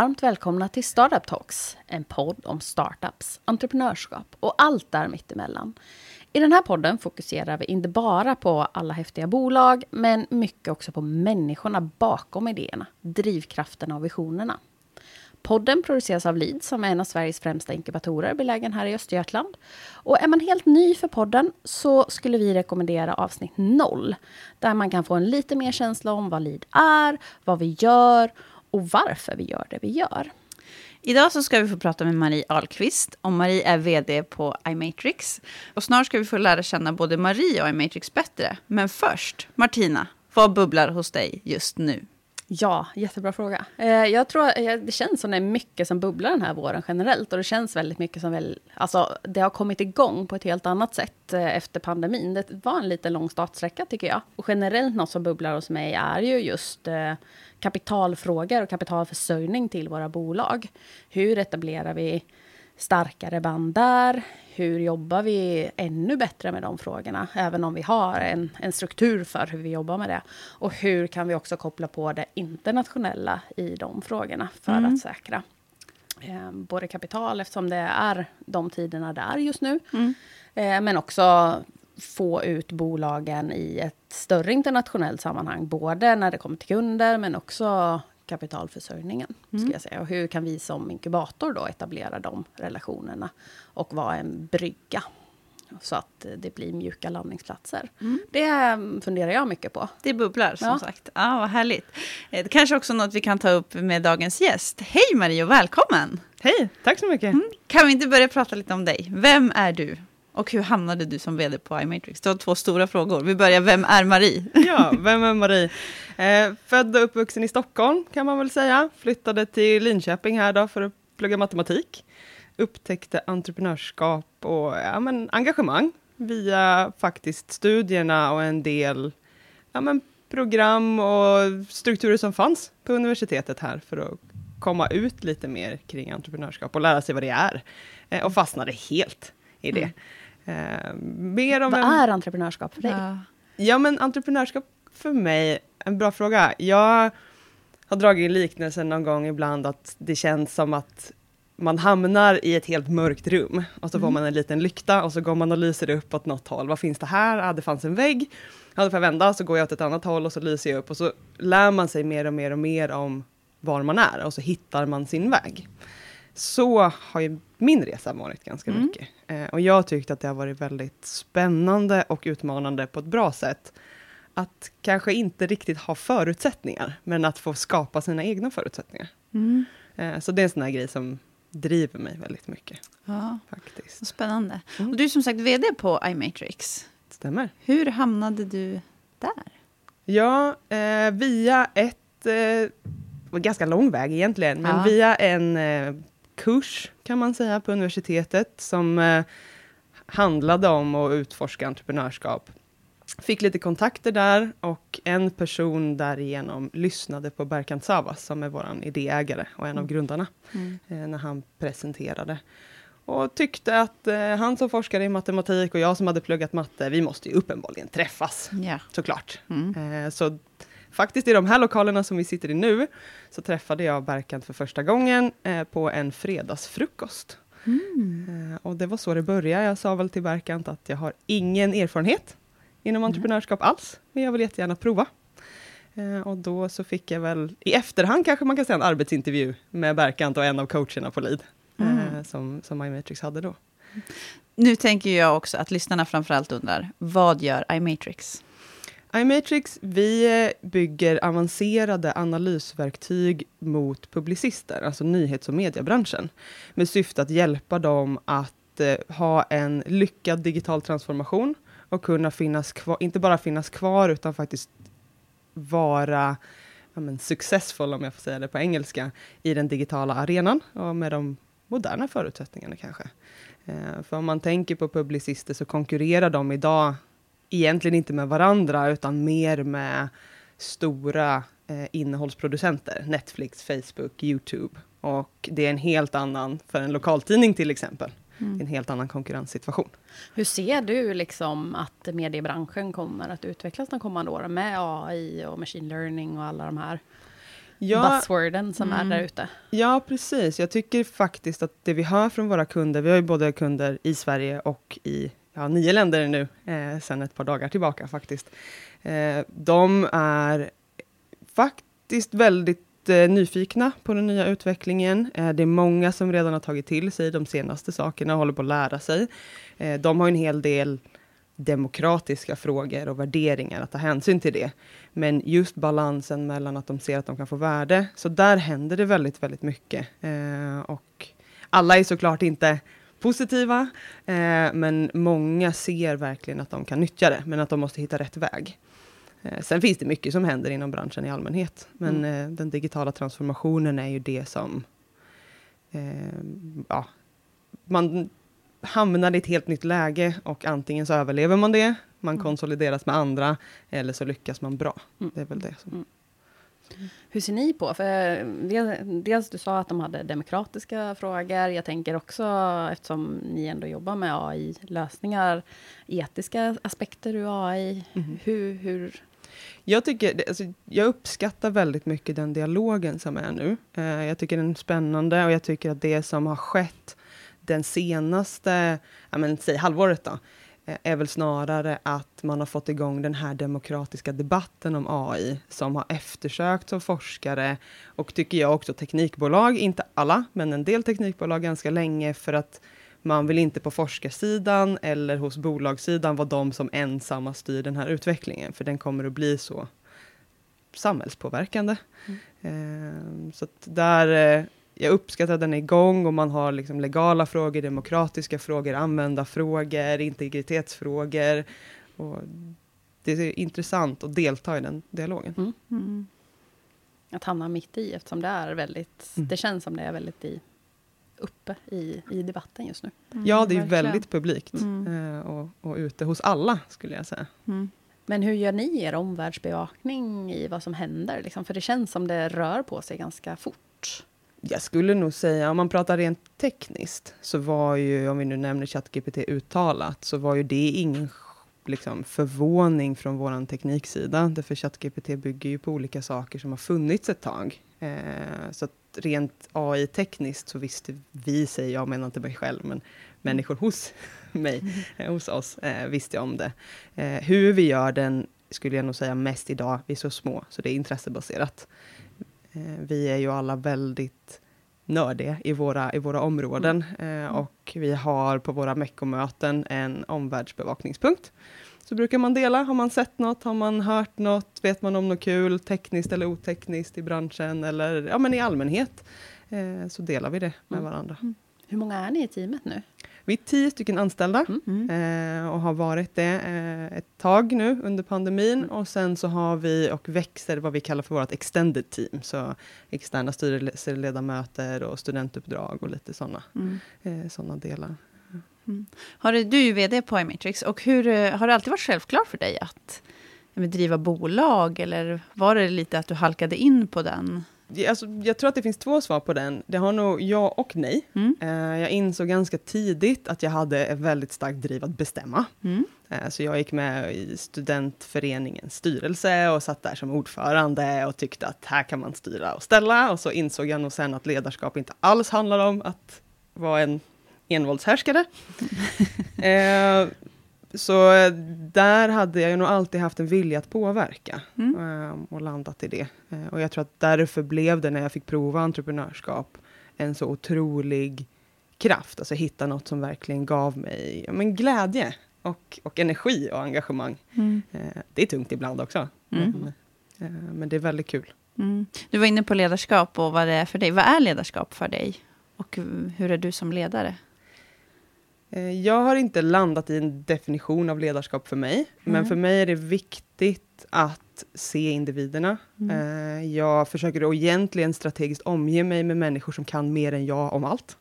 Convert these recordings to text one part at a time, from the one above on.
Varmt välkomna till Startup Talks, en podd om startups, entreprenörskap och allt där mittemellan. I den här podden fokuserar vi inte bara på alla häftiga bolag, men mycket också på människorna bakom idéerna, drivkrafterna och visionerna. Podden produceras av Lead som är en av Sveriges främsta inkubatorer belägen här i Östergötland. Och är man helt ny för podden så skulle vi rekommendera avsnitt 0. Där man kan få en lite mer känsla om vad Lead är, vad vi gör och varför vi gör det vi gör. Idag så ska vi få prata med Marie Ahlqvist. Och Marie är vd på iMatrix. Och snart ska vi få lära känna både Marie och iMatrix bättre. Men först, Martina, vad bubblar hos dig just nu? Ja, jättebra fråga. Eh, jag tror eh, det känns som det är mycket som bubblar den här våren generellt. Och det känns väldigt mycket som väl, alltså, det har kommit igång på ett helt annat sätt eh, efter pandemin. Det var en liten lång startsträcka tycker jag. Och generellt något som bubblar hos mig är ju just kapitalfrågor och kapitalförsörjning till våra bolag. Hur etablerar vi starkare band där? Hur jobbar vi ännu bättre med de frågorna? Även om vi har en, en struktur för hur vi jobbar med det. Och hur kan vi också koppla på det internationella i de frågorna för mm. att säkra eh, både kapital, eftersom det är de tiderna det är just nu. Mm. Eh, men också få ut bolagen i ett större internationellt sammanhang. Både när det kommer till kunder, men också kapitalförsörjningen. Mm. Ska jag säga. Och hur kan vi som inkubator då etablera de relationerna och vara en brygga så att det blir mjuka landningsplatser. Mm. Det funderar jag mycket på. Det bubblar som ja. sagt. Ja, vad härligt. Eh, det kanske också något vi kan ta upp med dagens gäst. Hej Marie och välkommen! Hej, tack så mycket. Mm. Kan vi inte börja prata lite om dig? Vem är du? Och hur hamnade du som vd på iMatrix? Det var två stora frågor. Vi börjar, vem är Marie? ja, vem är Marie? Eh, född och uppvuxen i Stockholm kan man väl säga. Flyttade till Linköping här då för att plugga matematik. Upptäckte entreprenörskap och ja, men, engagemang via faktiskt studierna och en del ja, men, program och strukturer som fanns på universitetet här för att komma ut lite mer kring entreprenörskap och lära sig vad det är. Eh, och fastnade helt i det. Mm. Eh, mer om Vad en... är entreprenörskap för dig? Ja. ja, men entreprenörskap för mig, en bra fråga. Jag har dragit liknelsen någon gång ibland att det känns som att man hamnar i ett helt mörkt rum och så mm. får man en liten lykta och så går man och lyser upp åt något håll. Vad finns det här? Ah, det fanns en vägg. Ja, då får jag vända, så går jag åt ett annat håll och så lyser jag upp och så lär man sig mer och mer och mer om var man är och så hittar man sin väg. Så har ju min resa varit ganska mm. mycket. Eh, och jag tyckte att det har varit väldigt spännande och utmanande på ett bra sätt. Att kanske inte riktigt ha förutsättningar, men att få skapa sina egna förutsättningar. Mm. Eh, så det är en sån här grej som driver mig väldigt mycket. Ja, faktiskt. Spännande. Mm. Och du är som sagt VD på iMatrix. Stämmer. Hur hamnade du där? Ja, eh, via ett eh, ganska lång väg egentligen, men ja. via en eh, kurs kan man säga på universitetet som eh, handlade om att utforska entreprenörskap. Fick lite kontakter där och en person därigenom lyssnade på Berkant Savas som är vår idéägare och en av mm. grundarna mm. eh, när han presenterade. Och tyckte att eh, han som forskare i matematik och jag som hade pluggat matte, vi måste ju uppenbarligen träffas. Yeah. Såklart. Mm. Eh, så faktiskt i de här lokalerna som vi sitter i nu, så träffade jag Berkant för första gången eh, på en fredagsfrukost. Mm. Eh, och det var så det började. Jag sa väl till Berkant att jag har ingen erfarenhet inom mm. entreprenörskap alls, men jag vill jättegärna prova. Eh, och då så fick jag väl, i efterhand kanske man kan säga en arbetsintervju med Berkant och en av coacherna på Lead, eh, mm. som, som iMatrix hade då. Nu tänker jag också att lyssnarna framförallt undrar, vad gör iMatrix? iMatrix, vi eh, bygger avancerade analysverktyg mot publicister, alltså nyhets och mediebranschen, med syfte att hjälpa dem att eh, ha en lyckad digital transformation och kunna finnas kvar, inte bara finnas kvar, utan faktiskt vara ja, men successful, om jag får säga det på engelska, i den digitala arenan och med de moderna förutsättningarna kanske. Eh, för om man tänker på publicister så konkurrerar de idag egentligen inte med varandra, utan mer med stora eh, innehållsproducenter. Netflix, Facebook, YouTube. Och det är en helt annan, för en lokaltidning till exempel, mm. en helt annan konkurrenssituation. Hur ser du liksom att mediebranschen kommer att utvecklas de kommande åren med AI och machine learning och alla de här ja, buzzworden som mm. är där ute. Ja, precis. Jag tycker faktiskt att det vi hör från våra kunder, vi har ju både kunder i Sverige och i ja, nio länder nu, eh, sen ett par dagar tillbaka faktiskt. Eh, de är faktiskt väldigt eh, nyfikna på den nya utvecklingen. Eh, det är många som redan har tagit till sig de senaste sakerna och håller på att lära sig. Eh, de har en hel del demokratiska frågor och värderingar att ta hänsyn till det. Men just balansen mellan att de ser att de kan få värde, så där händer det väldigt, väldigt mycket. Eh, och alla är såklart inte positiva, eh, men många ser verkligen att de kan nyttja det, men att de måste hitta rätt väg. Eh, sen finns det mycket som händer inom branschen i allmänhet, men mm. Eh, den digitala transformationen är ju det som eh, ja, man hamnar i ett helt nytt läge och antingen så överlever man det, man mm. konsolideras med andra, eller så lyckas man bra. Mm. Det är väl det som... Hur ser ni på, för dels du sa att de hade demokratiska frågor, jag tänker också eftersom ni ändå jobbar med AI-lösningar, etiska aspekter ur AI, mm. hur, hur jag, tycker, alltså, jag uppskattar väldigt mycket den dialogen som är nu. Eh, jag tycker den är spännande och jag tycker att det som har skett den senaste, ja, men, säg halvåret då, eh, är väl snarare att man har fått igång den här demokratiska debatten om AI, som har eftersökts av forskare och tycker jag också teknikbolag, inte alla, men en del teknikbolag ganska länge, för att man vill inte på forskarsidan eller hos bolagssidan vara de som ensamma styr den här utvecklingen, för den kommer att bli så samhällspåverkande. Mm. Eh, så där eh, jag uppskattar att den är igång och man har liksom legala frågor, demokratiska frågor, användarfrågor, integritetsfrågor. Och det är intressant att delta i den dialogen. Mm. Mm. Att hamna mitt i, eftersom det är väldigt, mm. det känns som det är väldigt i, uppe i, i debatten just nu. Mm, ja, det är verkligen. väldigt publikt mm. eh, och, och ute hos alla, skulle jag säga. Mm. Men hur gör ni er omvärldsbevakning i vad som händer? Liksom? För det känns som det rör på sig ganska fort. Jag skulle nog säga, om man pratar rent tekniskt, så var ju, om vi nu nämner ChatGPT uttalat, så var ju det ingen liksom, förvåning från vår tekniksida. Därför ChatGPT bygger ju på olika saker som har funnits ett tag. Eh, så rent AI-tekniskt så visste vi, säger jag, menar inte mig själv, men människor hos mig, mm. hos oss, eh, visste om det. Eh, hur vi gör den skulle jag nog säga mest idag, vi är så små, så det är intressebaserat. Eh, vi är ju alla väldigt nördiga i våra, i våra områden mm. eh, och vi har på våra meckomöten en omvärldsbevakningspunkt. Så brukar man dela, har man sett något, har man hört något, vet man om något kul, tekniskt eller otekniskt i branschen eller ja, men i allmänhet, eh, så delar vi det med mm. varandra. Mm. Hur många är ni i teamet nu? Vi är tio stycken anställda mm. eh, och har varit det eh, ett tag nu under pandemin. Mm. Och sen så har vi och växer vad vi kallar för vårt extended team. Så externa styrelseledamöter och studentuppdrag och lite sådana mm. eh, såna delar. Mm. Har du, du är ju VD på iMatrix och hur, eh, har det alltid varit självklart för dig att driva bolag? Eller var det lite att du halkade in på den Alltså, jag tror att det finns två svar på den. Det har nog ja och nej. Mm. Uh, jag insåg ganska tidigt att jag hade ett väldigt starkt driv att bestämma. Mm. Uh, så jag gick med i studentföreningens styrelse och satt där som ordförande och tyckte att här kan man styra och ställa. Och så insåg jag nog sen att ledarskap inte alls handlar om att vara en envåldshärskare. uh, så eh, där hade jag nog alltid haft en vilja att påverka mm. um, och landat i det. Uh, och jag tror att därför blev det när jag fick prova entreprenörskap en så otrolig kraft, alltså hitta något som verkligen gav mig ja, men glädje och, och energi och engagemang. Mm. Det är tungt ibland också, mm. men, men, det är väldigt kul. Mm. Du var inne på ledarskap och vad det är för dig. Vad är ledarskap för dig? Och hur är du som ledare? Eh, jag har inte landat i en definition av ledarskap för mig, mm. men för mig är det viktigt att se individerna. Mm. Eh, jag försöker egentligen strategiskt omge mig med människor som kan mer än jag om allt.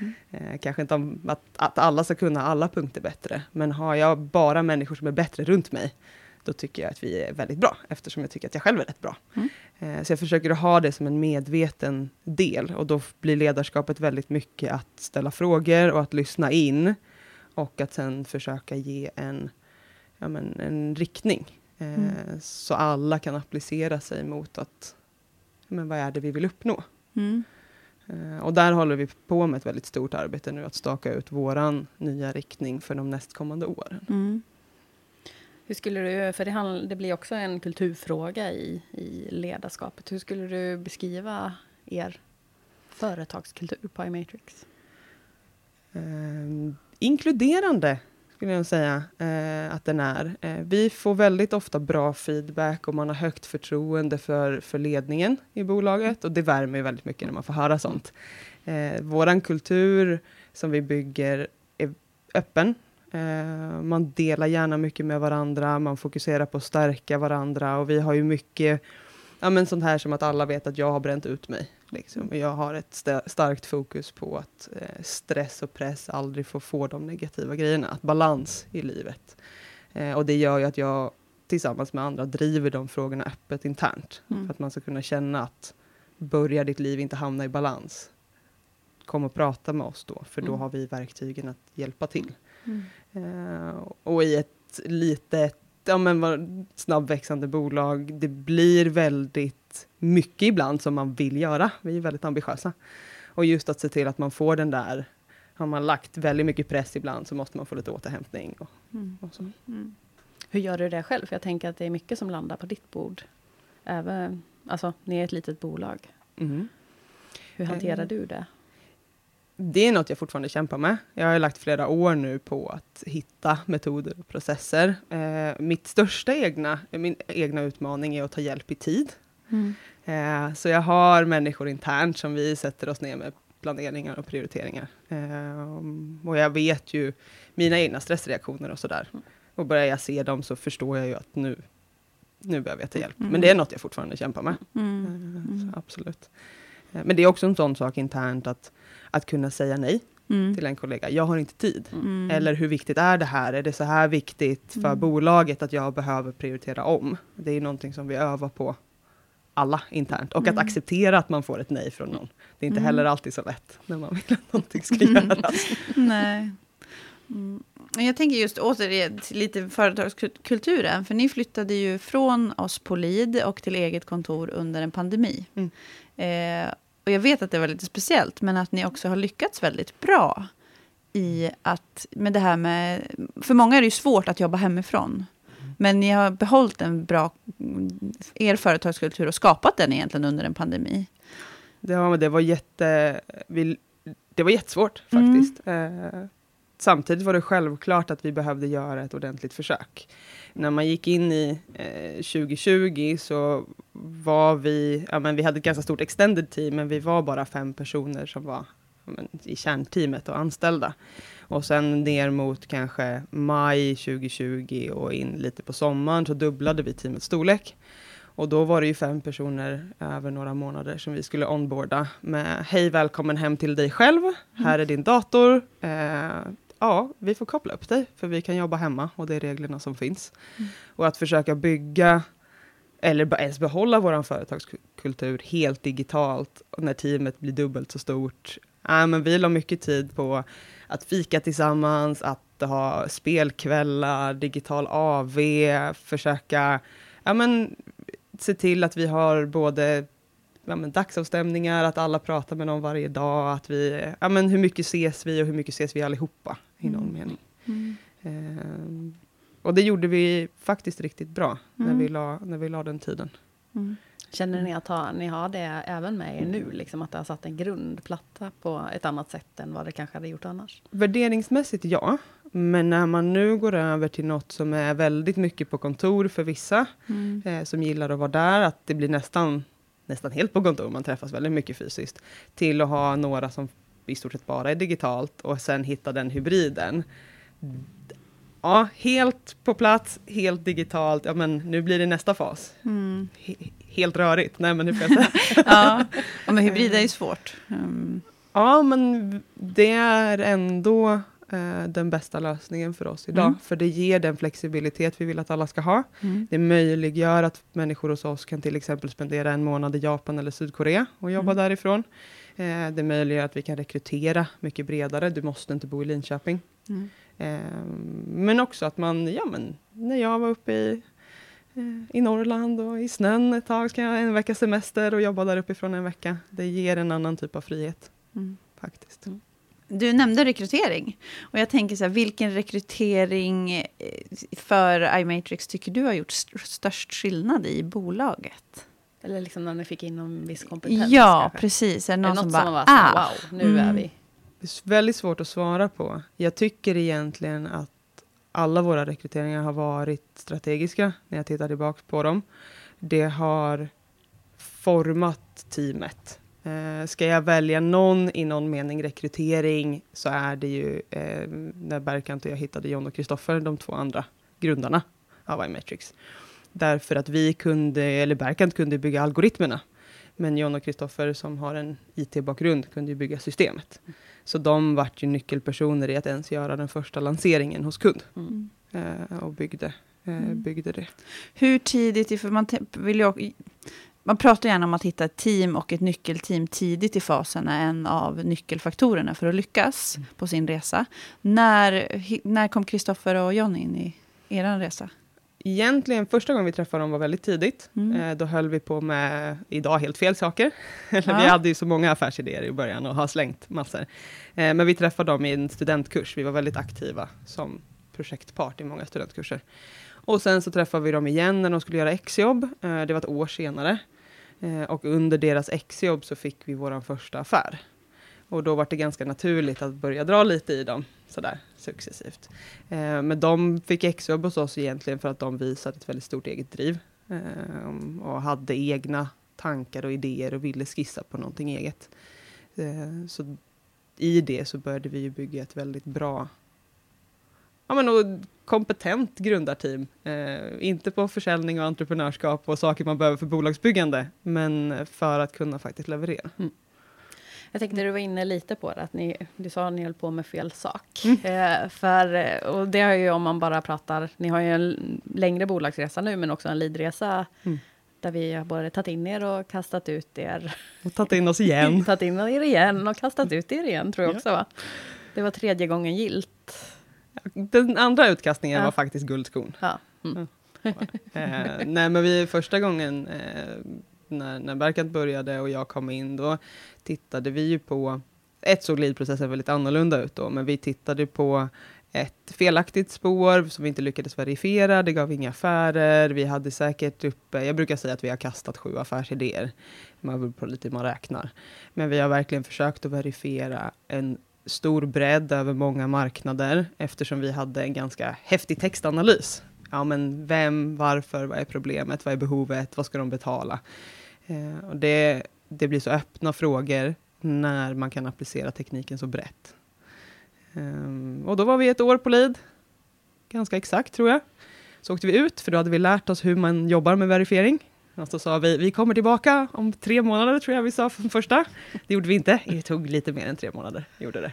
Mm. Eh, kanske inte om att, att alla ska kunna alla punkter bättre, men har jag bara människor som är bättre runt mig, då tycker jag att vi är väldigt bra, eftersom jag tycker att jag själv är rätt bra. Eh, så jag försöker ha det som en medveten del, och då blir ledarskapet väldigt mycket att ställa frågor och att lyssna in, och att sen försöka ge en, ja men, en riktning, eh, mm. så alla kan applicera sig mot att men vad är det vi vill uppnå? Mm. Eh, och där håller vi på med ett väldigt stort arbete nu, att staka ut våran nya riktning för de nästkommande åren. Mm. Hur skulle du, för det, handl, det blir också en kulturfråga i, i ledarskapet. Hur skulle du beskriva er företagskultur på iMatrix? Eh, inkluderande skulle jag säga eh, att den är. Eh, vi får väldigt ofta bra feedback och man har högt förtroende för, för ledningen i bolaget och det värmer väldigt mycket när man får höra sånt. Eh, Vår kultur som vi bygger är öppen. Eh, man delar gärna mycket med varandra, man fokuserar på att stärka varandra och vi har ju mycket ja, men sånt här som att alla vet att jag har bränt ut mig. Liksom. Jag har ett st starkt fokus på att eh, stress och press aldrig får få de negativa grejerna. Att balans i livet. Eh, och det gör ju att jag tillsammans med andra driver de frågorna öppet internt. Mm. För att man ska kunna känna att börjar ditt liv inte hamna i balans, kom och prata med oss då, för då mm. har vi verktygen att hjälpa till. Mm. Och i ett litet ja, men snabbväxande bolag, det blir väldigt mycket ibland som man vill göra. Vi är väldigt ambitiösa. Och just att se till att man får den där, har man lagt väldigt mycket press ibland så måste man få lite återhämtning. Och, mm. och så. Mm. Hur gör du det själv? För jag tänker att det är mycket som landar på ditt bord. Även, alltså, ni är ett litet bolag. Mm. Hur hanterar eh. du det? Det är något jag fortfarande kämpar med. Jag har lagt flera år nu på att hitta metoder och processer. Eh, mitt största egna, min egna utmaning är att ta hjälp i tid. Mm. Eh, så jag har människor internt som vi sätter oss ner med planeringar och prioriteringar. Eh, och jag vet ju mina egna stressreaktioner och sådär. Mm. Och börjar jag se dem så förstår jag ju att nu, nu behöver jag ta hjälp. Mm. Men det är något jag fortfarande kämpar med. Mm. Eh, absolut. Eh, men det är också en sån sak internt att att kunna säga nej mm. till en kollega. Jag har inte tid. Mm. Eller hur viktigt är det här? Är det så här viktigt för mm. bolaget att jag behöver prioritera om? Det är någonting som vi övar på alla internt. Och att mm. acceptera att man får ett nej från någon. Det är inte mm. heller alltid så lätt när man vill att någonting ska göras. nej. Jag tänker just återigen till lite företagskulturen. För ni flyttade ju från oss på LID och till eget kontor under en pandemi. Mm. Eh, och jag vet att det var lite speciellt, men att ni också har lyckats väldigt bra i att, med det här med, för många är det ju svårt att jobba hemifrån. Men ni har behållit en bra, er företagskultur och skapat den egentligen under en pandemi. Ja, det var jätte, vi, det var jättesvårt faktiskt. Mm. Eh, samtidigt var det självklart att vi behövde göra ett ordentligt försök. När man gick in i eh, 2020 så var vi, ja men vi hade ett ganska stort extended team, men vi var bara fem personer som var ja, men, i kärnteamet och anställda. Och sen ner mot kanske maj 2020 och in lite på sommaren så dubblade vi teamets storlek. Och då var det ju fem personer över några månader som vi skulle onboarda med Hej välkommen hem till dig själv. Här är din dator. Eh, ja, vi får koppla upp dig, för vi kan jobba hemma och det är reglerna som finns. Mm. Och att försöka bygga, eller ens behålla vår företagskultur helt digitalt när teamet blir dubbelt så stort. Ja, men vi la mycket tid på att fika tillsammans, att ha spelkvällar, digital AV, försöka ja, men, se till att vi har både ja, men, dagsavstämningar, att alla pratar med någon varje dag, att vi, ja, men, hur mycket ses vi och hur mycket ses vi allihopa i någon mm. mening. Mm. Eh, och det gjorde vi faktiskt riktigt bra när, vi mm. la, när vi la den tiden. Mm. Känner ni att ha, ni har det även med er nu, liksom att det har satt en grundplatta på ett annat sätt än vad det kanske hade gjort annars? Värderingsmässigt ja, men när man nu går över till något som är väldigt mycket på kontor för vissa, mm. eh, som gillar att vara där, att det blir nästan nästan helt på kontor, man träffas väldigt mycket fysiskt, till att ha några som i stort sett bara är digitalt och sen hitta den hybriden. Ja, helt på plats, helt digitalt, ja men nu blir det nästa fas. Mm. He helt rörigt, nej men hur får jag säga? ja, men hybrid är ju svårt. Um. Ja, men det är ändå eh, den bästa lösningen för oss idag. Mm. För det ger den flexibilitet vi vill att alla ska ha. Mm. Det möjliggör att människor hos oss kan till exempel spendera en månad i Japan eller Sydkorea och jobba mm. därifrån. Eh, det möjliggör att vi kan rekrytera mycket bredare. Du måste inte bo i Linköping. Mm. Eh, men också att man, ja men, när jag var uppe i i Norrland och i snön ett tag. Ska jag en veckas semester och jobba där uppifrån en vecka. Det ger en annan typ av frihet. Mm. Faktiskt. Mm. Du nämnde rekrytering. Och jag tänker så här, vilken rekrytering eh, för iMatrix tycker du har gjort störst skillnad i bolaget? Eller liksom när ni fick in någon viss kompetens? Ja, kanske. precis. Är det någon, är något som, bara, som ah, wow, nu mm. är vi... Det är väldigt svårt att svara på. Jag tycker egentligen att alla våra rekryteringar har varit strategiska när jag tittar tillbaka på dem. Det har format teamet. Eh, ska jag välja någon i någon mening rekrytering så är det ju eh, när Berkant och jag hittade John och Kristoffer, de två andra grundarna av iMetrics. Därför att vi kunde, eller Berkant kunde bygga algoritmerna. Men John och Kristoffer som har en IT-bakgrund kunde ju bygga systemet. Så de vart ju nyckelpersoner i att ens göra den första lanseringen hos kund. Mm. Eh, och byggde, eh, mm. byggde det. Hur tidigt, för man vill ju, man pratar gärna om att hitta ett team och ett nyckelteam tidigt i fasen är en av nyckelfaktorerna för att lyckas mm. på sin resa. När, när kom Kristoffer och John in i er resa? Egentligen första gången vi träffade dem var väldigt tidigt. Mm. Eh, då höll vi på med, idag, helt fel saker. Ja. vi hade ju så många affärsidéer i början och har slängt massor. Eh, men vi träffade dem i en studentkurs. Vi var väldigt aktiva som projektpart i många studentkurser. Och sen så träffade vi dem igen när de skulle göra exjobb. Eh, det var ett år senare. Eh, och under deras exjobb så fick vi vår första affär. Och då var det ganska naturligt att börja dra lite i dem sådär successivt. Eh, men de fick exjobb hos oss egentligen för att de visade ett väldigt stort eget driv. Eh, och hade egna tankar och idéer och ville skissa på någonting eget. Eh, så i det så började vi bygga ett väldigt bra ja, men och kompetent grundarteam. Eh, inte på försäljning och entreprenörskap och saker man behöver för bolagsbyggande, men för att kunna faktiskt leverera. Mm. Jag tänkte du var inne lite på det, att ni, du sa att ni höll på med fel sak. Mm. Eh, för, och det har ju om man bara pratar, ni har ju en längre bolagsresa nu, men också en lidresa mm. där vi har både tagit in er och kastat ut er. Och tagit in oss igen. tagit in er igen och kastat ut er igen, tror jag också. Va? Det var tredje gången gilt. Den andra utkastningen ja. var faktiskt guldskon. Ja. Mm. eh, nej, men vi första gången eh, när, när Berkant började och jag kom in, då tittade vi ju på, ett såg leadprocessen väldigt annorlunda ut då, men vi tittade på ett felaktigt spår som vi inte lyckades verifiera, det gav inga affärer, vi hade säkert uppe, jag brukar säga att vi har kastat sju affärsidéer, man beror på lite hur man räknar. Men vi har verkligen försökt att verifiera en stor bredd över många marknader eftersom vi hade en ganska häftig textanalys. Ja, men vem, varför, vad är problemet, vad är behovet, vad ska de betala? Eh, och det, det blir så öppna frågor när man kan applicera tekniken så brett. Um, och då var vi ett år på LID, ganska exakt tror jag. Så åkte vi ut, för då hade vi lärt oss hur man jobbar med verifiering. Och så sa vi, vi kommer tillbaka om tre månader, tror jag vi sa från första. Det gjorde vi inte, det tog lite mer än tre månader. Gjorde det.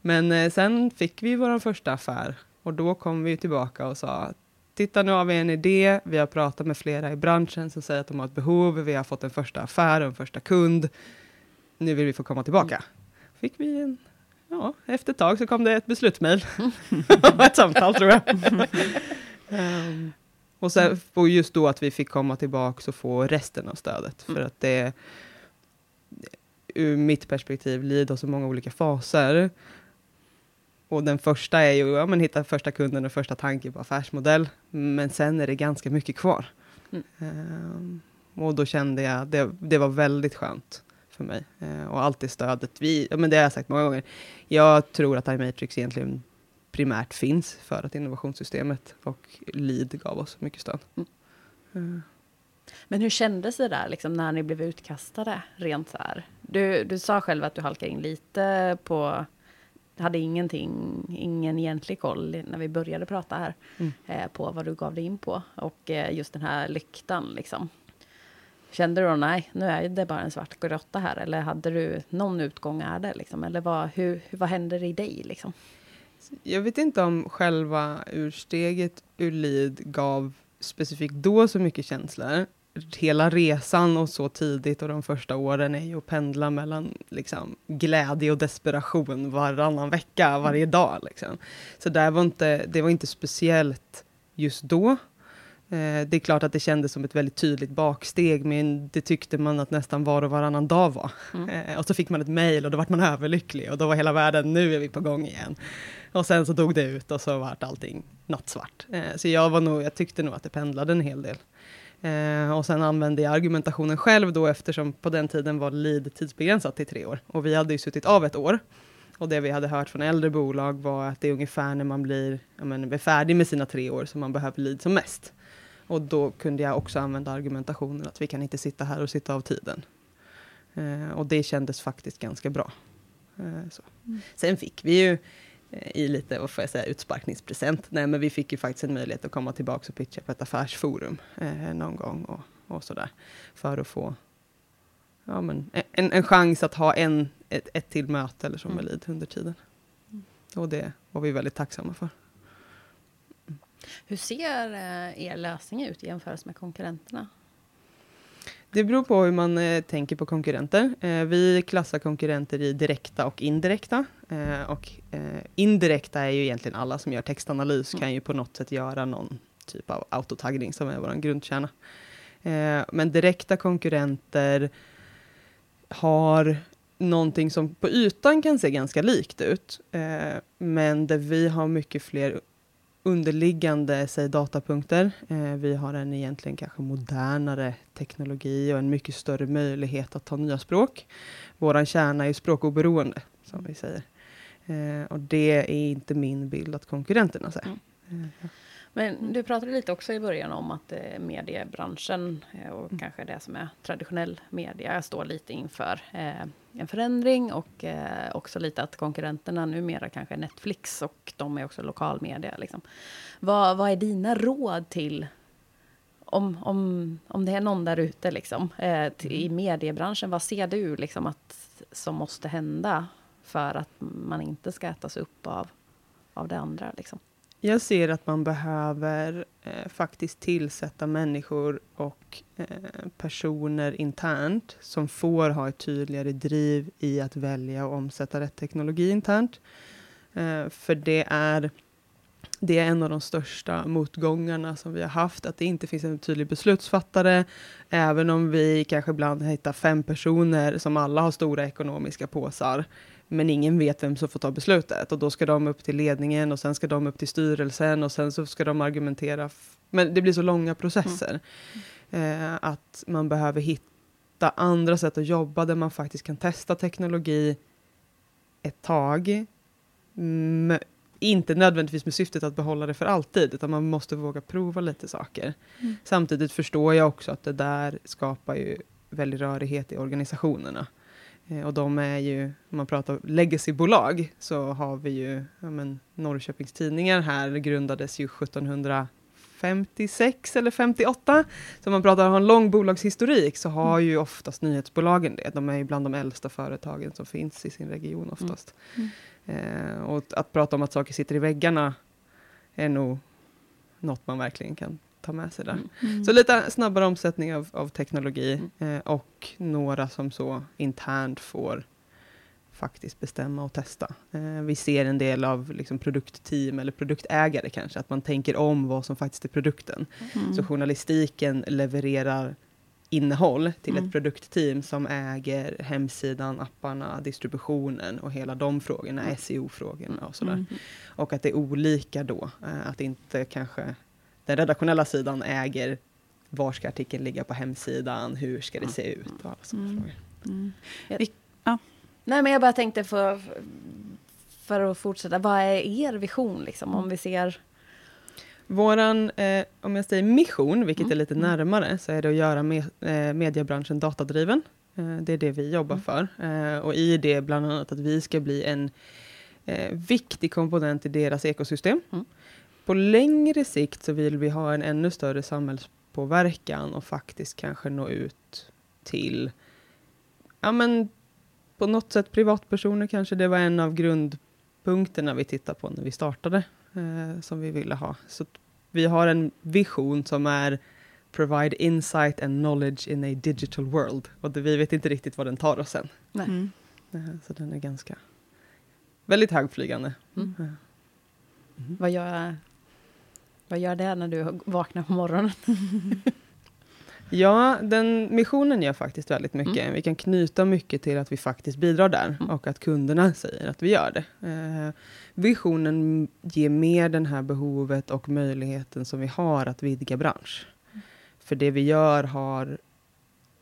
Men eh, sen fick vi vår första affär och då kom vi tillbaka och sa, titta nu har vi en idé, vi har pratat med flera i branschen som säger att de har ett behov, vi har fått en första affär en första kund. Nu vill vi få komma tillbaka. Fick vi en, ja, efter ett tag så kom det ett beslutsmejl. ett samtal tror jag. um, och, sen, och just då att vi fick komma tillbaka och få resten av stödet. För att det, ur mitt perspektiv, lider så många olika faser. Och den första är ju, ja men hitta första kunden och första tanken på affärsmodell. Men sen är det ganska mycket kvar. Mm. Um, och då kände jag, det, det var väldigt skönt för mig. Uh, och allt det stödet, vi, ja, men det har jag sagt många gånger. Jag tror att iMatrix egentligen primärt finns för att innovationssystemet och LEED gav oss mycket stöd. Mm. Uh. Men hur kändes det där liksom, när ni blev utkastade? Rent så här? Du, du sa själv att du halkade in lite på hade ingenting, ingen egentlig koll när vi började prata här mm. eh, på vad du gav dig in på. Och eh, just den här lyktan liksom. Kände du då, nej, nu är det bara en svart grotta här? Eller hade du någon utgång är det liksom? Eller vad, hur, vad händer i dig liksom? Jag vet inte om själva ursteget ur LID gav specifikt då så mycket känslor hela resan och så tidigt och de första åren är ju att pendla mellan liksom, glädje och desperation varannan vecka, varje dag. Liksom. Så där var inte, det var inte speciellt just då. Eh, det är klart att det kändes som ett väldigt tydligt baksteg, men det tyckte man att nästan var och varannan dag var. Mm. Eh, och så fick man ett mejl och då var man överlycklig och då var hela världen, nu är vi på gång igen. Och sen så dog det ut och så vart allting nattsvart. Eh, så jag, var nog, jag tyckte nog att det pendlade en hel del. Och sen använde jag argumentationen själv då eftersom på den tiden var lead tidsbegränsat till tre år. Och vi hade ju suttit av ett år. Och det vi hade hört från äldre bolag var att det är ungefär när man blir men, är färdig med sina tre år som man behöver lead som mest. Och då kunde jag också använda argumentationen att vi kan inte sitta här och sitta av tiden. Eh, och det kändes faktiskt ganska bra. Eh, mm. Sen fick vi ju eh, i lite, vad får jag säga, utsparkningspresent. Nej, men vi fick ju faktiskt en möjlighet att komma tillbaka och pitcha på ett affärsforum eh, någon gång och, och sådär. För att få ja, men en, en chans att ha en, ett, ett till möte eller som mm. med lead under tiden. Mm. Och det var vi väldigt tacksamma för. Hur ser eh, er lösning ut i jämförelse med konkurrenterna? Det beror på hur man eh, tänker på konkurrenter. Eh, vi klassar konkurrenter i direkta och indirekta. Eh, och eh, indirekta är ju egentligen alla som gör textanalys, mm. kan ju på något sätt göra någon typ av autotaggning som är vår grundkärna. Eh, men direkta konkurrenter har någonting som på ytan kan se ganska likt ut, men där vi har mycket fler underliggande säg, datapunkter. Eh, vi har en egentligen kanske modernare teknologi och en mycket större möjlighet att ta nya språk. Vår kärna är språkoberoende, som vi säger. Eh, och det är inte min bild att konkurrenterna säger. Mm. Eh, men du pratade lite också i början om att eh, mediebranschen eh, och mm. kanske det som är traditionell media står lite inför eh, en förändring och eh, också lite att konkurrenterna numera kanske är Netflix och de är också lokalmedia. Liksom. Vad, vad är dina råd till om, om, om det är någon där ute liksom, eh, i mm. mediebranschen, vad ser du liksom att som måste hända för att man inte ska ätas upp av, av det andra? Liksom? Jag ser att man behöver eh, faktiskt tillsätta människor och eh, personer internt som får ha ett tydligare driv i att välja och omsätta rätt teknologi internt. Eh, för det är, det är en av de största motgångarna som vi har haft, att det inte finns en tydlig beslutsfattare, även om vi kanske ibland hittar fem personer som alla har stora ekonomiska påsar men ingen vet vem som får ta beslutet. Och då ska de upp till ledningen och sen ska de upp till styrelsen och sen så ska de argumentera. Men det blir så långa processer. Mm. Eh, att man behöver hitta andra sätt att jobba där man faktiskt kan testa teknologi ett tag. M inte nödvändigtvis med syftet att behålla det för alltid, utan man måste våga prova lite saker. Mm. Samtidigt förstår jag också att det där skapar ju väldig rörighet i organisationerna. Eh, och de är ju, om man pratar legacybolag, så har vi ju ja, men, Norrköpings Tidningar här grundades ju 1756 eller 58. Så om man pratar om en lång bolagshistorik så har mm. ju oftast nyhetsbolagen det. De är ju bland de äldsta företagen som finns i sin region mm. oftast. Mm. Eh, och att prata om att saker sitter i väggarna är nog något man verkligen kan ta med sig där. Mm. mm. Så lite snabbare omsättning av, av teknologi mm. eh, och några som så internt får faktiskt bestämma och testa. Eh, vi ser en del av liksom, produktteam eller produktägare kanske, att man tänker om vad som faktiskt är produkten. Mm. Så journalistiken levererar innehåll till mm. ett produktteam som äger hemsidan, apparna, distributionen och hela de frågorna, mm. SEO-frågorna och sådär. Mm. Och att det är olika då, eh, att inte kanske den redaktionella sidan äger var ska artikeln ligga på hemsidan, hur ska det se ut och alla sådana mm. frågor. Mm. Vi, ja. Nej, men jag bara tänkte för, för att fortsätta, vad är er vision liksom, om vi ser Våran, eh, om jag säger mission, vilket mm. är lite mm. närmare, så är det att göra med, eh, mediebranschen datadriven. Eh, det är det vi jobbar mm. för. Eh, och i det bland annat att vi ska bli en eh, viktig komponent i deras ekosystem. På längre sikt så vill vi ha en ännu större samhällspåverkan och faktiskt kanske nå ut till, ja men på något sätt privatpersoner kanske. Det var en av grundpunkterna vi tittade på när vi startade, eh, som vi ville ha. Så vi har en vision som är provide insight and knowledge in a digital world. Och det, vi vet inte riktigt vad den tar oss sen. Mm. Eh, så den är ganska, väldigt högflygande. Mm. Mm. Vad gör Vad gör det när du vaknar på morgonen? Ja, den missionen gör faktiskt väldigt mycket. Mm. Vi kan knyta mycket till att vi faktiskt bidrar där Mm. och att kunderna säger att vi gör det. Eh, visionen ger mer den här behovet och möjligheten som vi har att vidga bransch. För det vi gör har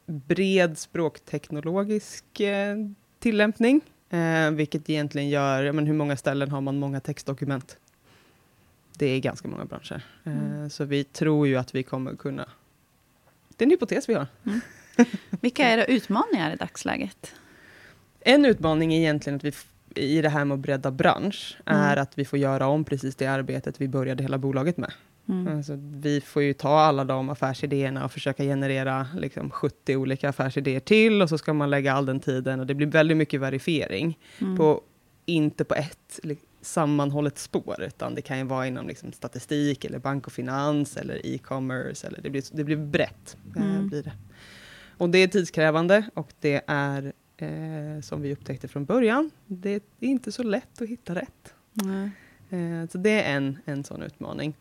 bred språkteknologisk eh, tillämpning, eh, vilket egentligen gör, ja, men hur många ställen har man många textdokument? Det är ganska många branscher. Eh, Mm. Så vi tror ju att vi kommer kunna det är en hypotes vi har. Vilka är era utmaningar i dagsläget? En utmaning är egentligen att vi i det här med att bredda bransch, Mm. är att vi får göra om precis det arbetet vi började hela bolaget med. Mm. Alltså, vi får ju ta alla de affärsidéerna och försöka generera liksom, 70 olika affärsidéer till och så ska man lägga all den tiden och det blir väldigt mycket verifiering. Mm. På, inte på ett sammanhållet spår, utan det kan ju vara inom liksom, statistik eller bank och finans eller e-commerce. Eller det, blir, det blir brett. eh, Mm. blir det. Och det är tidskrävande och det är, eh, som vi upptäckte från början, det är inte så lätt att hitta rätt. Nej. Eh, så det är en, en sån utmaning.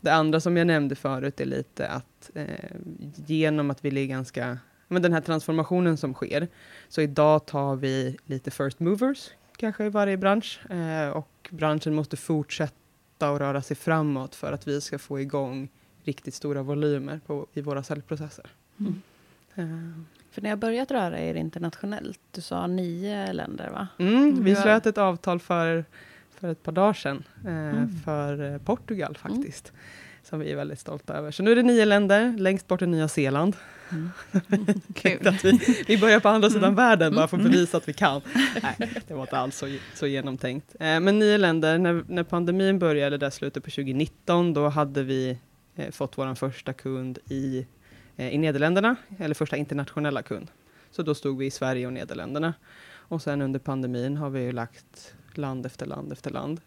Det andra som jag nämnde förut är lite att eh, genom att vi är ganska, men den här transformationen som sker, så idag tar vi lite first movers, kanske i varje bransch, eh, och branschen måste fortsätta att röra sig framåt för att vi ska få igång riktigt stora volymer på, i våra säljprocesser. Mm. Eh, För ni har börjat röra er internationellt. Du sa nio länder, va? Mm, vi Ja. slöt ett avtal för, för ett par dagar sedan eh, Mm. för eh, Portugal faktiskt. Som vi är väldigt stolta över. Så nu är det nio länder, längst bort är Nya Zeeland. Kul. Att vi, vi börjar på andra sidan Mm. världen bara för att bevisa att vi kan. Nej, det var inte alls så, så genomtänkt. Eh, men nio länder, när, när pandemin började där slutet på 2019, då hade vi eh, fått vår första kund i, eh, i Nederländerna, eller första internationella kund. Så då stod vi i Sverige och Nederländerna. Och sen under pandemin har vi lagt land efter land efter land.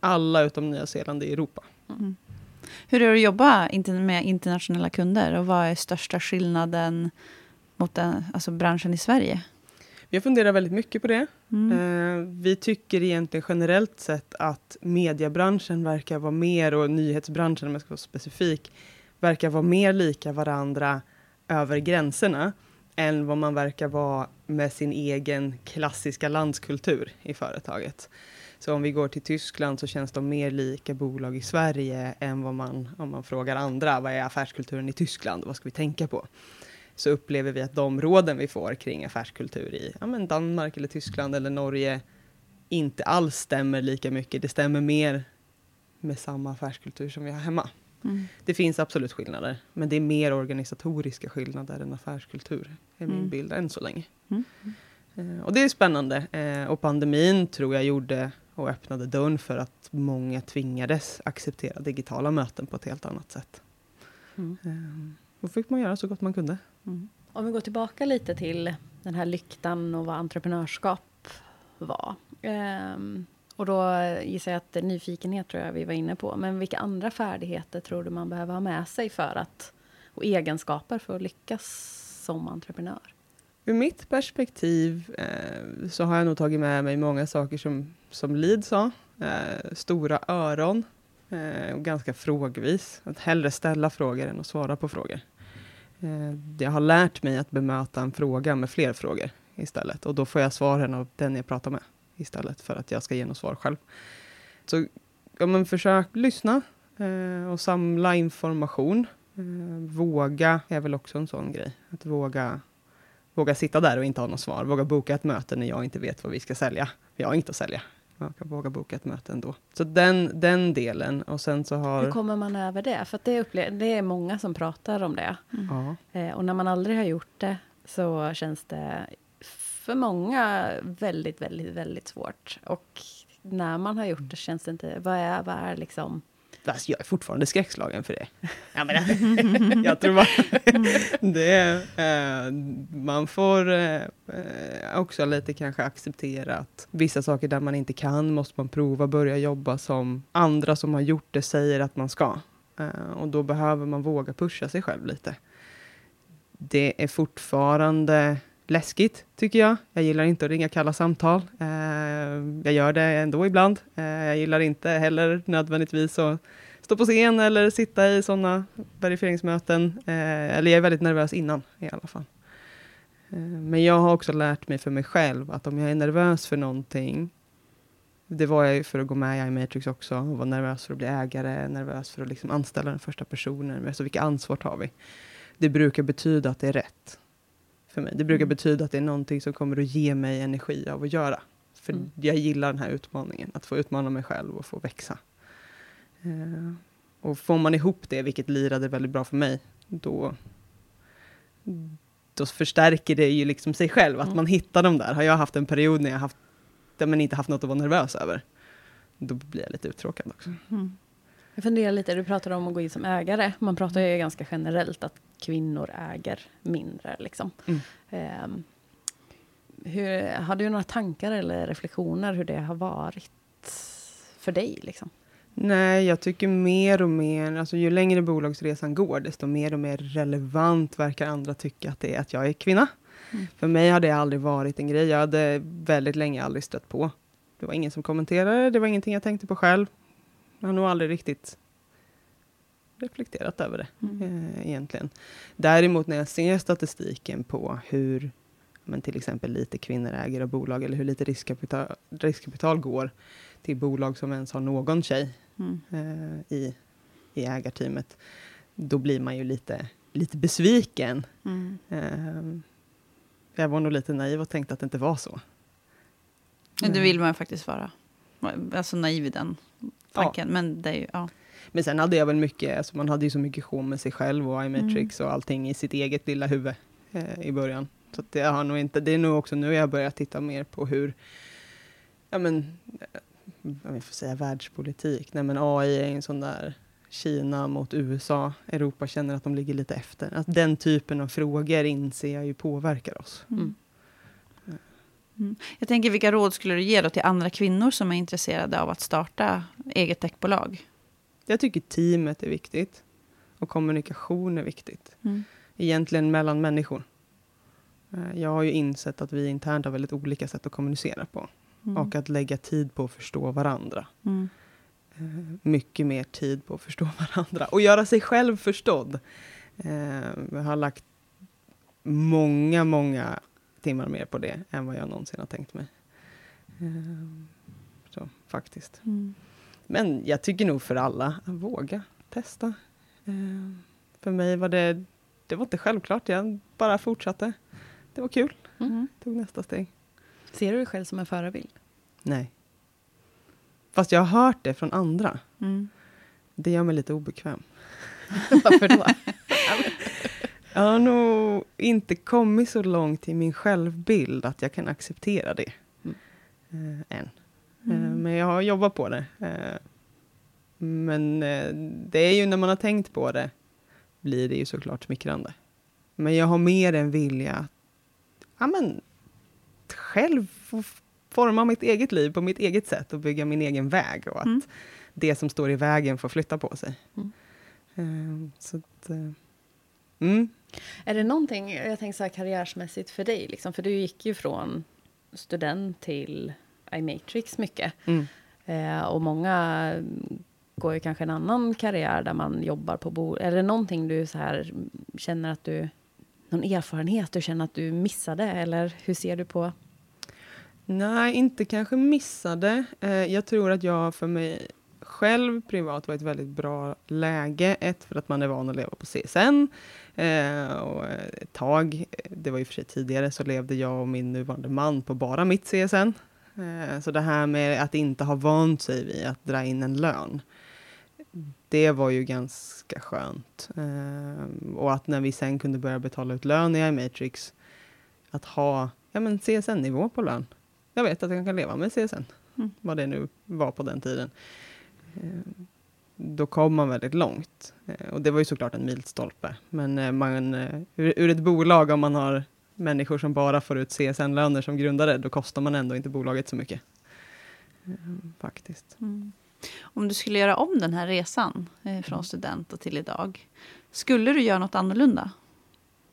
Alla utom Nya Zeeland i Europa. Mm. Hur är det att jobba med internationella kunder? Och vad är största skillnaden mot den, alltså branschen i Sverige? Vi har funderat väldigt mycket på det. Mm. Eh, vi tycker egentligen generellt sett att mediebranschen verkar vara mer, och nyhetsbranschen om jag ska vara specifik, verkar vara mer lika varandra över gränserna än vad man verkar vara med sin egen klassiska landskultur i företaget. Så om vi går till Tyskland så känns de mer lika bolag i Sverige än vad man, om man frågar andra, vad är affärskulturen i Tyskland, vad ska vi tänka på? Så upplever vi att de råden vi får kring affärskultur i ja, men Danmark eller Tyskland eller Norge inte alls stämmer lika mycket. Det stämmer mer med samma affärskultur som vi har hemma. Mm. Det finns absolut skillnader, men det är mer organisatoriska skillnader än affärskultur, är min Mm. bild än så länge. Mm. Eh, och det är spännande. Eh, och pandemin tror jag gjorde och öppnade dörren för att många tvingades acceptera digitala möten på ett helt annat sätt. Mm. Eh, då fick man göra så gott man kunde. Mm. Om vi går tillbaka lite till den här lyktan och vad entreprenörskap var. Ehm, och då gissar jag att nyfikenhet tror jag vi var inne på. Men vilka andra färdigheter tror du man behöver ha med sig för att, och egenskaper för att lyckas som entreprenör? Ur mitt perspektiv eh, så har jag nog tagit med mig många saker som, som Lid sa. Eh, stora öron eh, och ganska frågvis. Att hellre ställa frågor än att svara på frågor. Eh, jag har lärt mig att bemöta en fråga med fler frågor istället. Och då får jag svaren av den jag pratar med istället för att jag ska ge något svar själv. Så ja, men försök lyssna eh, och samla information. Eh, våga är väl också en sån grej. Att våga Våga sitta där och inte ha något svar. Våga boka ett möte när jag inte vet vad vi ska sälja. Jag har inget att sälja. Jag kan våga boka ett möte ändå. Så den, den delen. Och sen så har... Hur kommer man över det? För att det, upple- det är många som pratar om det. Ja. Eh, och när man aldrig har gjort det så känns det för många väldigt, väldigt, väldigt svårt. Och när man har gjort det känns det inte... Vad är, vad är liksom... Alltså, jag är fortfarande skräckslagen för det. Ja, men, jag tror bara... det är, eh, man får eh, också lite kanske acceptera att vissa saker där man inte kan måste man prova, börja jobba som andra som har gjort det säger att man ska. Eh, och då behöver man våga pusha sig själv lite. Det är fortfarande läskigt, tycker jag. Jag gillar inte att ringa kalla samtal. Eh, jag gör det ändå ibland. Eh, jag gillar inte heller nödvändigtvis att stå på scen eller sitta i sådana verifieringsmöten. Eh, eller jag är väldigt nervös innan i alla fall. Eh, men jag har också lärt mig för mig själv att om jag är nervös för någonting, det var jag ju för att gå med i iMatrix också, och var nervös för att bli ägare, nervös för att liksom anställa den första personen, alltså vilket ansvar tar vi? Det brukar betyda att det är rätt för mig. Det brukar mm. betyda att det är någonting som kommer att ge mig energi av att göra. För mm. jag gillar den här utmaningen, att få utmana mig själv och få växa. Uh, och får man ihop det, vilket lirade väldigt bra för mig, då, då förstärker det ju liksom sig själv, att mm. man hittar dem där. Har jag haft en period när jag haft, där man inte haft något att vara nervös över, då blir jag lite uttråkad också. Mm. Jag funderar lite, du pratar om att gå in som ägare. Man pratar ju ganska generellt att kvinnor äger mindre. Liksom. Mm. Um, hur, har du några tankar eller reflektioner hur det har varit för dig? Liksom? Nej, jag tycker mer och mer, alltså ju längre bolagsresan går, desto mer och mer relevant verkar andra tycka att det är att jag är kvinna. Mm. För mig har det aldrig varit en grej. Jag hade väldigt länge aldrig stött på. Det var ingen som kommenterade, det var ingenting jag tänkte på själv. Jag har nog aldrig riktigt reflekterat över det mm. eh, egentligen. Däremot när jag ser statistiken på hur men till exempel lite kvinnor äger av bolag eller hur lite riskkapital, riskkapital går till bolag som ens har någon tjej mm. eh, i, i ägarteamet, då blir man ju lite, lite besviken. Mm. Eh, jag var nog lite naiv och tänkte att det inte var så. Men det vill man faktiskt vara. Alltså naiv i den tanken. Ja. Men, det är ju, ja. Men sen hade jag väl mycket, alltså man hade ju så mycket show med sig själv och iMatrix mm. och allting i sitt eget lilla huvud eh, i början. Så det, har nog inte, det är nog också nu jag börjar titta mer på hur, ja men, jag får säga världspolitik, nej men AI är en sån där Kina mot USA, Europa känner att de ligger lite efter. Att den typen av frågor inser jag ju påverkar oss. Mm. Mm. Jag tänker, vilka råd skulle du ge då till andra kvinnor som är intresserade av att starta eget techbolag? Jag tycker teamet är viktigt. Och kommunikation är viktigt. Mm. Egentligen mellan människor. Eh, jag har ju insett att vi internt har väldigt olika sätt att kommunicera på. Mm. Och att lägga tid på att förstå varandra. Mm. Eh, mycket mer tid på att förstå varandra. Och göra sig själv förstådd. Eh, jag har lagt många, många timmar mer på det än vad jag någonsin har tänkt mig. Så, faktiskt. Mm. Men jag tycker nog för alla, att våga testa. För mig var det, det var inte självklart, jag bara fortsatte det var kul. Mm. Tog nästa steg. Ser du dig själv som en förebild? Nej. Fast jag har hört det från andra. Mm. Det gör mig lite obekväm. Varför då? jag har nog inte kommit så långt i min självbild att jag kan acceptera det. Mm. Äh, än. Mm. Äh, men jag har jobbat på det. Äh, men det är ju när man har tänkt på det, blir det ju såklart smickrande. Men jag har mer en vilja ja, men, själv forma mitt eget liv på mitt eget sätt och bygga min egen väg. Och att mm. det som står i vägen får flytta på sig. Mm. Så att, mm. Är det någonting, jag tänker så här karriärsmässigt för dig, liksom, för du gick ju från student till iMatrix mycket. Mm. Uh, och många går ju kanske en annan karriär där man jobbar på bord. Är det någonting du så här känner att du någon erfarenhet du känner att du missade? Eller hur ser du på? Nej, inte kanske missade. Eh, jag tror att jag för mig själv privat var ett väldigt bra läge. Ett, för att man är van att leva på CSN. Eh, och ett tag, det var ju för sig tidigare, så levde jag och min nuvarande man på bara mitt CSN. Eh, så det här med att inte ha vant sig vid att dra in en lön det var ju ganska skönt. Uh, och att när vi sen kunde börja betala ut lön i iMatrix, att ha ja, men CSN-nivå på lön. Jag vet att jag kan leva med CSN, mm. vad det nu var på den tiden. Uh, då kom man väldigt långt. Och det var ju såklart en milstolpe. Men eh, man, ur, ett bolag, om man har människor som bara får ut CSN-löner som grundare, då kostar man ändå inte bolaget så mycket. faktiskt. Mm. Om du skulle göra om den här resan eh, från mm. student till idag, skulle du göra något annorlunda?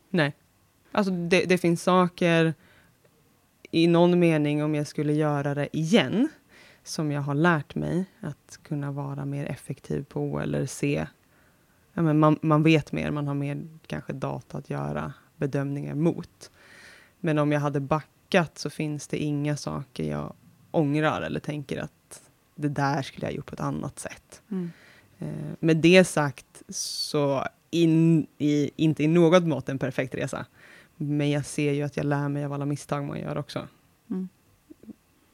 Nej. Alltså det, det, finns saker, i någon mening om jag skulle göra det igen, som jag har lärt mig att kunna vara mer effektiv på eller se. Ja, men man, man vet mer, man har mer kanske data att göra bedömningar mot. Men om jag hade backat så finns det inga saker jag ångrar eller tänker att det där skulle jag gjort på ett annat sätt. Mm. Eh, med det sagt så in, i, inte i något mått en perfekt resa. Men jag ser ju att jag lär mig av alla misstag man gör också. Mm.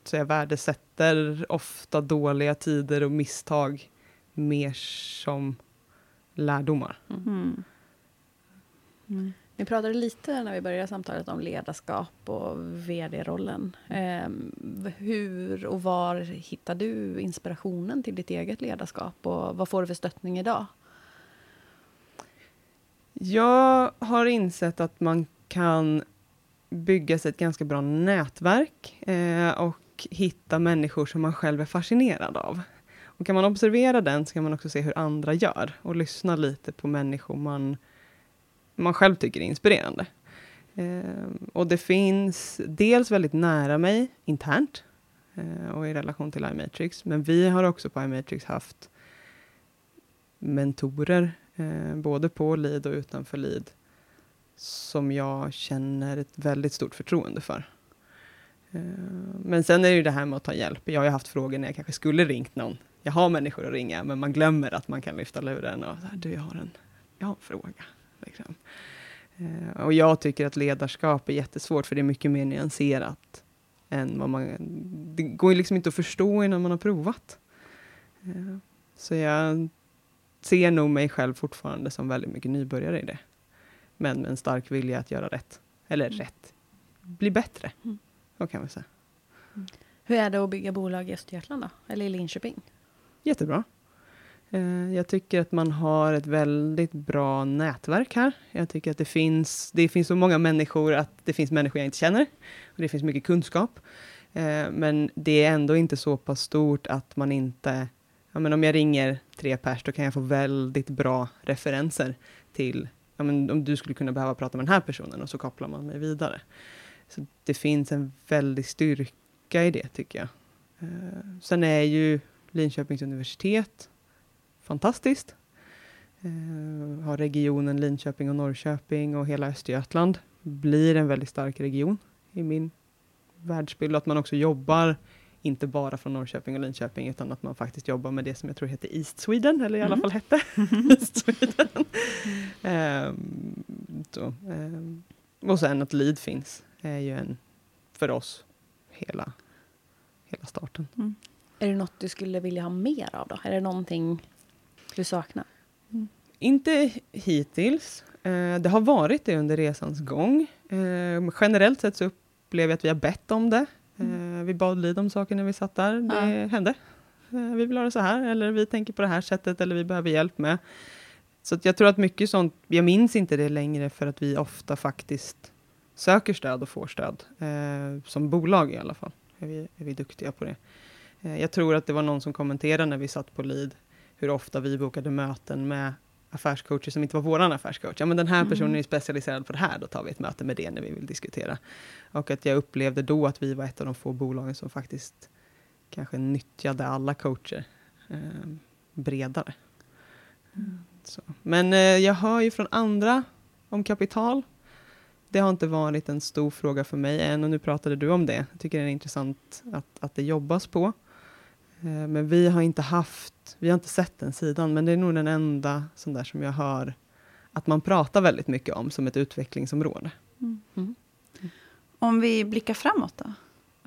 Så jag värdesätter ofta dåliga tider och misstag mer som lärdomar. Mm. Mm. Vi pratade lite när vi började samtalet om ledarskap och vd-rollen. Eh, hur och var hittar du inspirationen till ditt eget ledarskap och vad får du för stöttning idag? Jag har insett att man kan bygga sig ett ganska bra nätverk eh, och hitta människor som man själv är fascinerad av. Och kan man observera den så kan man också se hur andra gör och lyssna lite på människor man, man själv tycker är inspirerande. Eh, och det finns dels väldigt nära mig internt eh, och i relation till iMatrix, men vi har också på iMatrix haft mentorer, eh, både på LID och utanför LID, som jag känner ett väldigt stort förtroende för. Eh, men sen är det ju det här med att ta hjälp. Jag har ju haft frågor när jag kanske skulle ringt någon. Jag har människor att ringa, men man glömmer att man kan lyfta luren och så här, du, jag har en, jag har en fråga. Liksom. Eh, och jag tycker att ledarskap är jättesvårt, för det är mycket mer nyanserat än vad man... Det går ju liksom inte att förstå innan man har provat. Eh, så jag ser nog mig själv fortfarande som väldigt mycket nybörjare i det. Men med en stark vilja att göra rätt. Eller Mm. rätt. Bli bättre. Mm. Så kan vi säga. Hur är det att bygga bolag i Östergötland då? Eller i Linköping? Jättebra. Eh, jag tycker att man har ett väldigt bra nätverk här. Jag tycker att det finns, det finns så många människor att det finns människor jag inte känner. Och det finns mycket kunskap. Eh, men det är ändå inte så pass stort att man inte... Ja, men om jag ringer tre pers, då kan jag få väldigt bra referenser till ja, men om du skulle kunna behöva prata med den här personen och så kopplar man mig vidare. Så det finns en väldig styrka i det, tycker jag. Eh, sen är ju Linköpings universitet fantastiskt. Eh, har regionen Linköping och Norrköping och hela Östergötland blir en väldigt stark region i min världsbild. Att man också jobbar, inte bara från Norrköping och Linköping, utan att man faktiskt jobbar med det som jag tror heter East Sweden, eller i alla Mm. fall hette East Sweden. Ehm, så, ehm, och sen att LEED finns, är ju en, för oss, hela, hela starten. Mm. Är det något du skulle vilja ha mer av då? Är det någonting du saknar? Inte hittills. Eh, det har varit det under resans gång. Eh, generellt sett så upplever jag att vi har bett om det. Eh, vi bad lid om saker när vi satt där. Det Ja. hände. Vi vill ha det så här, eller vi tänker på det här sättet, eller vi behöver hjälp med. Så jag tror att mycket sånt, jag minns inte det längre för att vi ofta faktiskt söker stöd och får stöd. Eh, som bolag i alla fall är vi, är vi duktiga på det. Eh, jag tror att det var någon som kommenterade när vi satt på LID hur ofta vi bokade möten med affärscoacher som inte var våran affärscoach. Ja, men den här personen Mm. är specialiserad på det här, då tar vi ett möte med det när vi vill diskutera. Och att jag upplevde då att vi var ett av de få bolagen som faktiskt kanske nyttjade alla coacher eh, bredare. Så. Men eh, jag hör ju från andra om kapital. Det har inte varit en stor fråga för mig än och nu pratade du om det. Jag tycker det är intressant att, att det jobbas på. Eh, Men vi har inte haft, vi har inte sett den sidan, men det är nog den enda sån där som jag hör att man pratar väldigt mycket om som ett utvecklingsområde. Mm. Om vi blickar framåt då?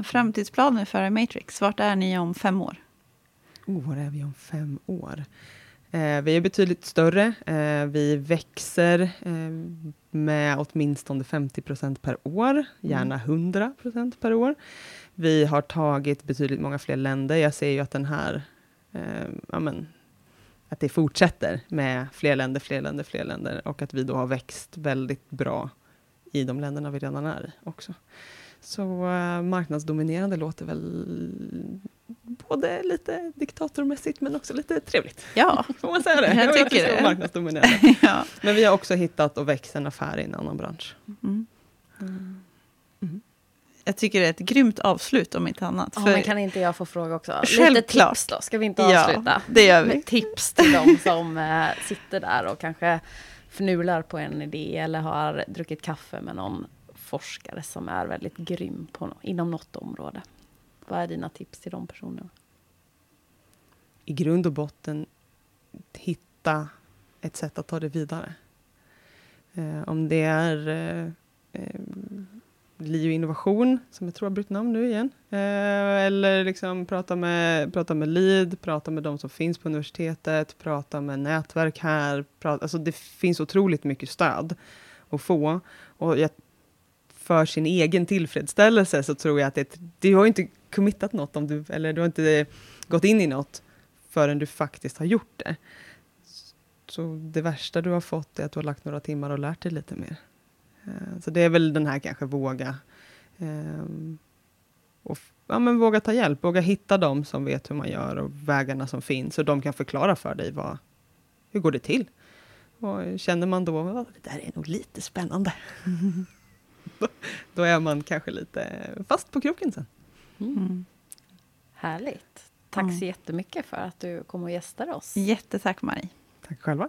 Framtidsplaner för Matrix, vart är ni om fem år? Oh, var är vi om fem år? Eh, vi är betydligt större. Eh, vi växer eh, med åtminstone 50 procent per år, gärna 100 procent per år. Vi har tagit betydligt många fler länder. Jag ser ju att den här, eh, ja, men, att det fortsätter med fler länder, fler länder, fler länder och att vi då har växt väldigt bra i de länderna vi redan är i också. Så eh, marknadsdominerande låter väl både lite diktatormässigt men också lite trevligt. Ja, Får man säga det? Jag vill tycker det. Marknadsdominerande. ja. Men vi har också hittat och växt en affär i en annan bransch. Mm. Jag tycker det är ett grymt avslut om inte annat. Ja, men kan inte jag få fråga också? Lite Självklart. tips då, ska vi inte Ja, avsluta? det gör vi. Med tips till de som eh, sitter där och kanske fnular på en idé eller har druckit kaffe med någon forskare som är väldigt grym på, inom något område. Vad är dina tips till de personerna? i grund och botten hitta ett sätt att ta det vidare. Eh, om det är eh, eh, Lio innovation, som jag tror har bytt namn nu igen. Eh, eller liksom prata med, prata med LID, prata med de som finns på universitetet, prata med nätverk här. Prata, alltså det finns otroligt mycket stöd att få. Och jag, för sin egen tillfredsställelse så tror jag att det, du har inte committat något, om du, eller du har inte gått in i något förrän du faktiskt har gjort det. Så det värsta du har fått är att du har lagt några timmar och lärt dig lite mer. Eh, Så det är väl den här kanske våga. ehm, Och ja, men våga ta hjälp, våga hitta dem som vet hur man gör och vägarna som finns och de kan förklara för dig vad, hur går det till. Och känner man då att det där är nog lite spännande. då, då är man kanske lite fast på kroken sen. Mm. Härligt. Tack Mm. så jättemycket för att du kom och gästade oss. Jättetack Marie. Tack själva.